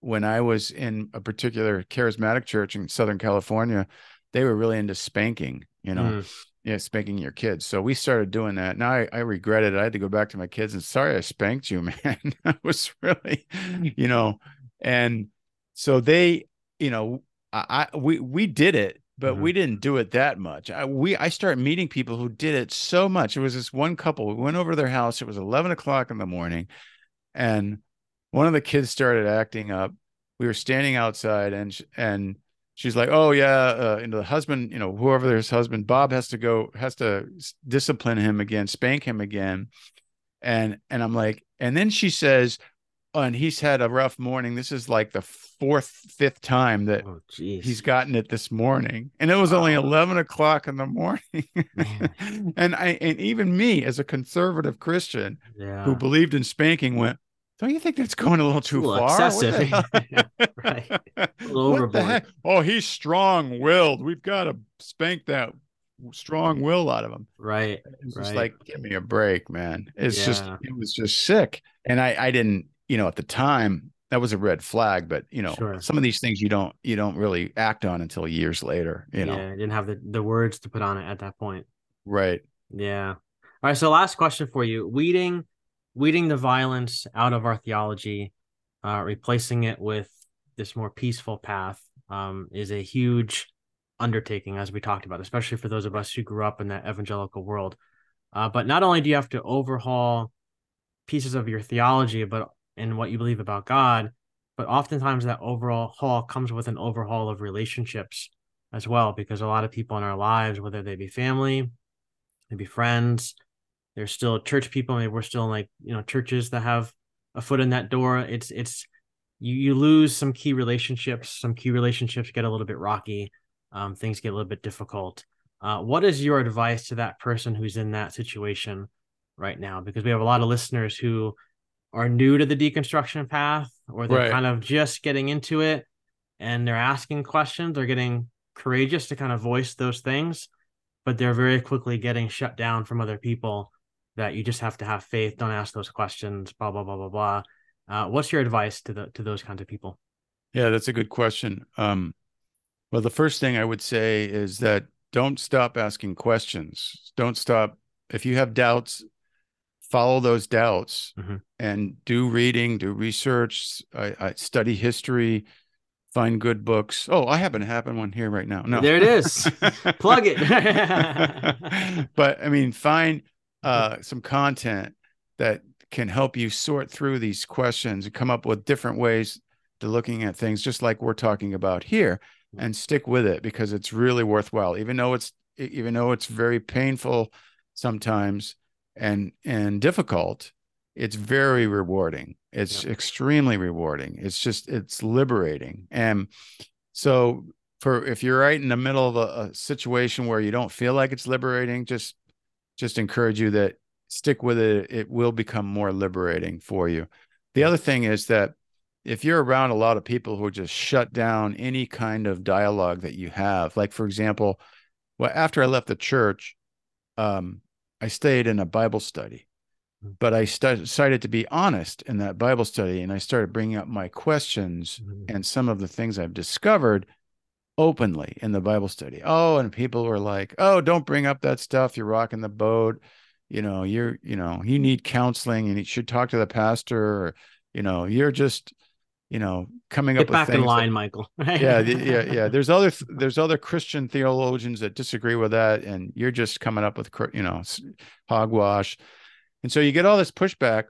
when I was in a particular charismatic church in Southern California, they were really into spanking. You know, mm. yeah, spanking your kids. So we started doing that. Now I, I regretted it. I had to go back to my kids and sorry I spanked you, man. that was really, you know, and so they, you know, I, I we we did it but mm-hmm. we didn't do it that much. I, we I started meeting people who did it so much. It was this one couple. We went over to their house. It was eleven o'clock in the morning, and one of the kids started acting up. We were standing outside, and and she's like, "Oh yeah," uh, and the husband, you know, whoever their husband, Bob has to go, has to discipline him again, spank him again, and and I'm like, and then she says, oh, and he's had a rough morning. This is like the fourth, fifth time that oh, he's gotten it this morning, and it was only oh. eleven o'clock in the morning. and I, and even me, as a conservative Christian yeah. who believed in spanking, went, don't you think that's going a little too a little far? excessive. right. A little What the heck? Oh, he's strong willed. We've got to spank that strong will out of him. Right. It's just like, give me a break, man. It's just, it was just sick. And I, I didn't, you know, at the time, that was a red flag. But you know, Sure. some of these things you don't, you don't really act on until years later. You know, Yeah. I didn't have the, the words to put on it at that point. right? Yeah. All right. So last question for you. Weeding weeding the violence out of our theology, uh, replacing it with this more peaceful path, um, is a huge undertaking, as we talked about, especially for those of us who grew up in that evangelical world. Uh, but not only do you have to overhaul pieces of your theology, but and what you believe about God, but oftentimes that overhaul haul comes with an overhaul of relationships as well, because a lot of people in our lives, whether they be family, maybe friends, they're still church people, maybe we're still in like you know churches that have a foot in that door. It's it's you you lose some key relationships. Some key relationships get a little bit rocky. Um, things get a little bit difficult. Uh, what is your advice to that person who's in that situation right now? Because we have a lot of listeners who are new to the deconstruction path, or they're Right. kind of just getting into it, and they're asking questions. They're getting courageous to kind of voice those things, but they're very quickly getting shut down from other people. That you just have to have faith. Don't ask those questions. Blah blah blah blah blah. Uh, what's your advice to the to those kinds of people? Yeah, that's a good question. Um, well, the first thing I would say is that don't stop asking questions. Don't stop. If you have doubts, follow those doubts Mhm. and do reading, do research, I, I study history, find good books. Oh, I happen to have one here right now. No, There it is. Plug it. but I mean, find uh, some content that can help you sort through these questions and come up with different ways to looking at things, just like we're talking about here, and stick with it because it's really worthwhile. Even though it's even though it's very painful sometimes and and difficult, it's very rewarding. It's extremely rewarding. It's just it's liberating. And so for if you're right in the middle of a, a situation where you don't feel like it's liberating, just just encourage you that stick with it. It will become more liberating for you. The other thing is that if you're around a lot of people who just shut down any kind of dialogue that you have, like for example, well, after I left the church, um, I stayed in a Bible study, but I st- decided to be honest in that Bible study, and I started bringing up my questions Mhm. and some of the things I've discovered openly in the Bible study. Oh, and people were like, "Oh, don't bring up that stuff. You're rocking the boat. You know, you're, you know, you need counseling, and you should talk to the pastor. Or, you know, you're just, you know, coming Get up with back in things that- line, Michael. yeah, yeah, yeah. There's other there's other Christian theologians that disagree with that, and you're just coming up with you know hogwash, and so you get all this pushback,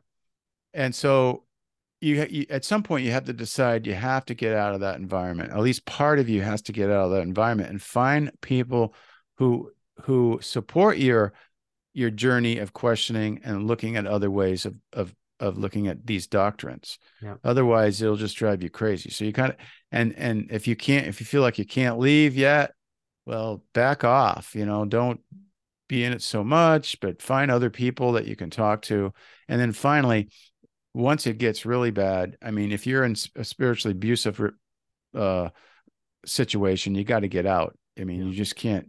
and so you, you at some point you have to decide you have to get out of that environment. At least part of you has to get out of that environment and find people who who support your your journey of questioning and looking at other ways of of of looking at these doctrines. Yeah. Otherwise, it'll just drive you crazy. So you kind of and and if you can't if you feel like you can't leave yet, well, back off. You know, don't be in it so much, but find other people that you can talk to. And then finally, once it gets really bad, I mean, if you're in a spiritually abusive uh, situation, you got to get out. I mean, Yeah. you just can't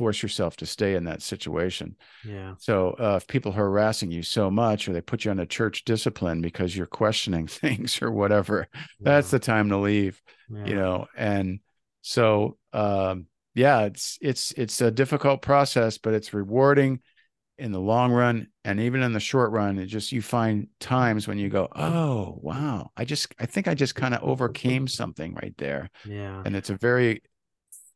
force yourself to stay in that situation. yeah. So uh, if people are harassing you so much, or they put you on a church discipline because you're questioning things or whatever, that's the time to leave. yeah. You know, and so um, yeah, it's it's it's a difficult process, but it's rewarding in the long run, and even in the short run. It just you find times when you go, oh wow, I just I think I just kind of overcame something right there, Yeah. and it's a very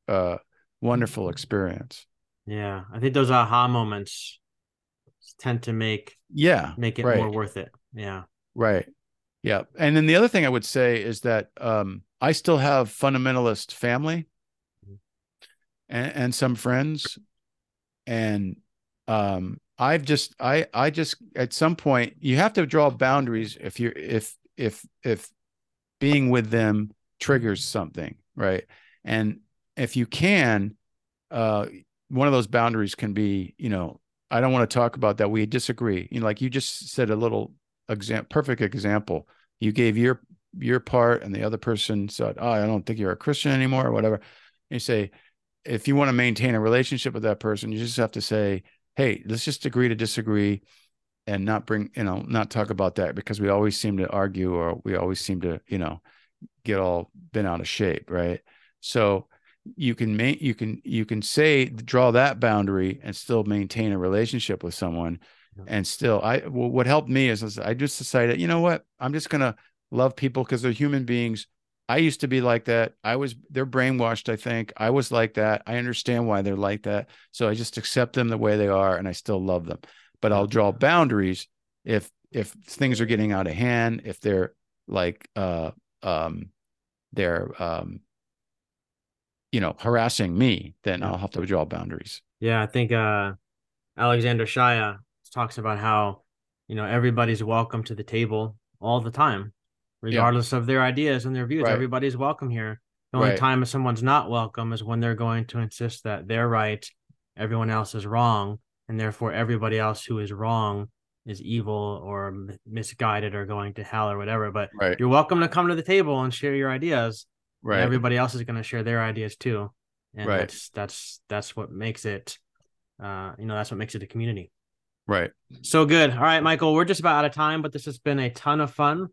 uh, wonderful experience. Yeah. I think those aha moments tend to make Yeah, make it right. more worth it. Yeah. Right. Yeah. And then the other thing I would say is that um, I still have fundamentalist family and, and some friends. And um, I've just I I just at some point you have to draw boundaries if you're if if if being with them triggers something, right? And if you can, uh, one of those boundaries can be, you know, I don't want to talk about that. We disagree. You know, like you just said a little example, perfect example. You gave your your part, and the other person said, "Oh, I don't think you're a Christian anymore," or whatever. And you say, if you want to maintain a relationship with that person, you just have to say, "Hey, let's just agree to disagree." and not bring you know not talk about that because we always seem to argue or we always seem to you know get all bent out of shape right so you can make you can you can say draw that boundary and still maintain a relationship with someone yeah. and still i well, what helped me is, is i just decided you know what? I'm just gonna love people because they're human beings. I used to be like that. I was they're brainwashed i think. I was like that. I understand why they're like that. So i just accept them the way they are and i still love them. But i'll draw boundaries if if things are getting out of hand if they're like uh um they're um you know harassing me then i'll have to draw boundaries yeah i think uh alexander shaia talks about how you know everybody's welcome to the table all the time regardless yeah. of their ideas and their views right. everybody's welcome here the only right. time someone's not welcome is when they're going to insist that they're right everyone else is wrong and therefore everybody else who is wrong is evil or misguided or going to hell or whatever but right. you're welcome to come to the table and share your ideas right everybody else is going to share their ideas too and right. that's that's that's what makes it uh you know that's what makes it a community right so good all right michael we're just about out of time but this has been a ton of fun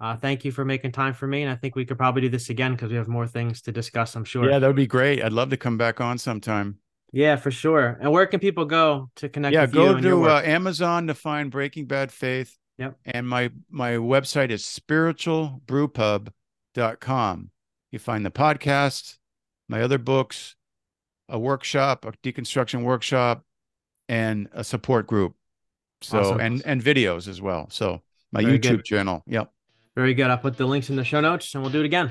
uh thank you for making time for me and i think we could probably do this again because we have more things to discuss i'm sure yeah that would be great i'd love to come back on sometime yeah, for sure. And where can people go to connect? Yeah, go to uh, Amazon to find Breaking Bad Faith. Yep. And my my website is spiritualbrewpub.com. You find the podcast, my other books, a workshop, a deconstruction workshop, and a support group. So awesome. and and videos as well. So my Very YouTube good. channel. Yep. Very good. I'll put the links in the show notes and we'll do it again.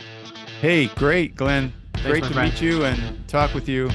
Hey, great, Glenn. Thanks, great to friend. meet you and talk with you.